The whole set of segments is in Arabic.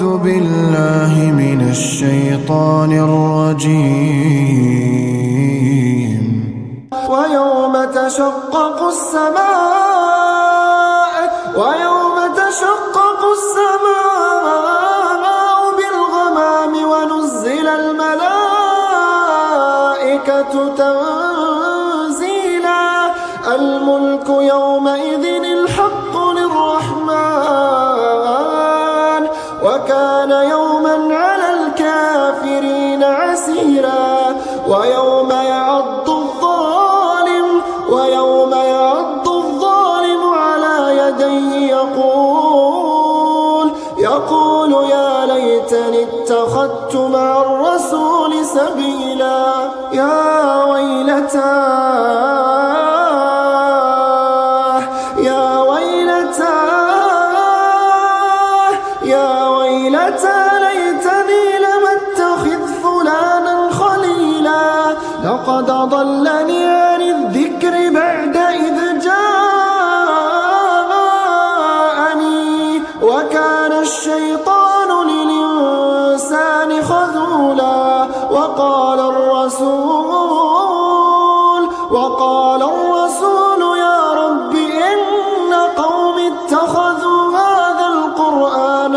أعوذ بالله من الشيطان الرجيم. ويوم تشقق السماء ويوم تشقق السماء بالغمام ونزل الملائكة تنزيلا. الملك يومئذ وكان يوما على الكافرين عسيرا ويوم يعض الظالم ويوم يعض الظالم على يديه يقول يقول يا ليتني اتخذت مع الرسول سبيلا يا ويلتاه يا ليتني لم أتخذ فلانا خليلا؟ لقد أضلني عن الذكر بعد إذ جاءني. وكان الشيطان للإنسان خذولا. وقال الرسول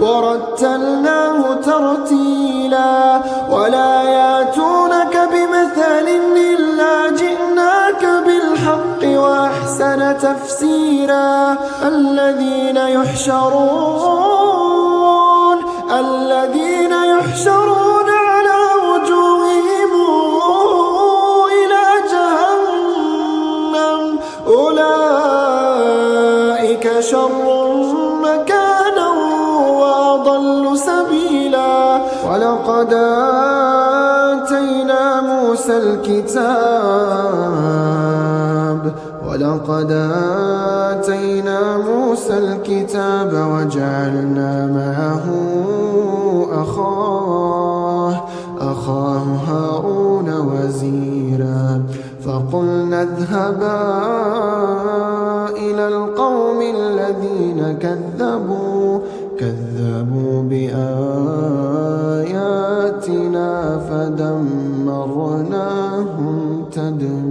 ورتلناه ترتيلا ولا ياتونك بمثل إلا جئناك بالحق وأحسن تفسيرا. الذين يحشرون الذين يحشرون على وجوههم إلى جهنم. أولئك شر مكانا وأضل سبيلا. ولقد آتينا موسى الكتاب. ولقد آتينا موسى الكتاب وجعلنا معه أخاه. أخاه هارون وزيرا. فقلنا اذهبا إلى القوم الذين كذبوا. كذبوا بآياتنا فدمرناهم تدميرا.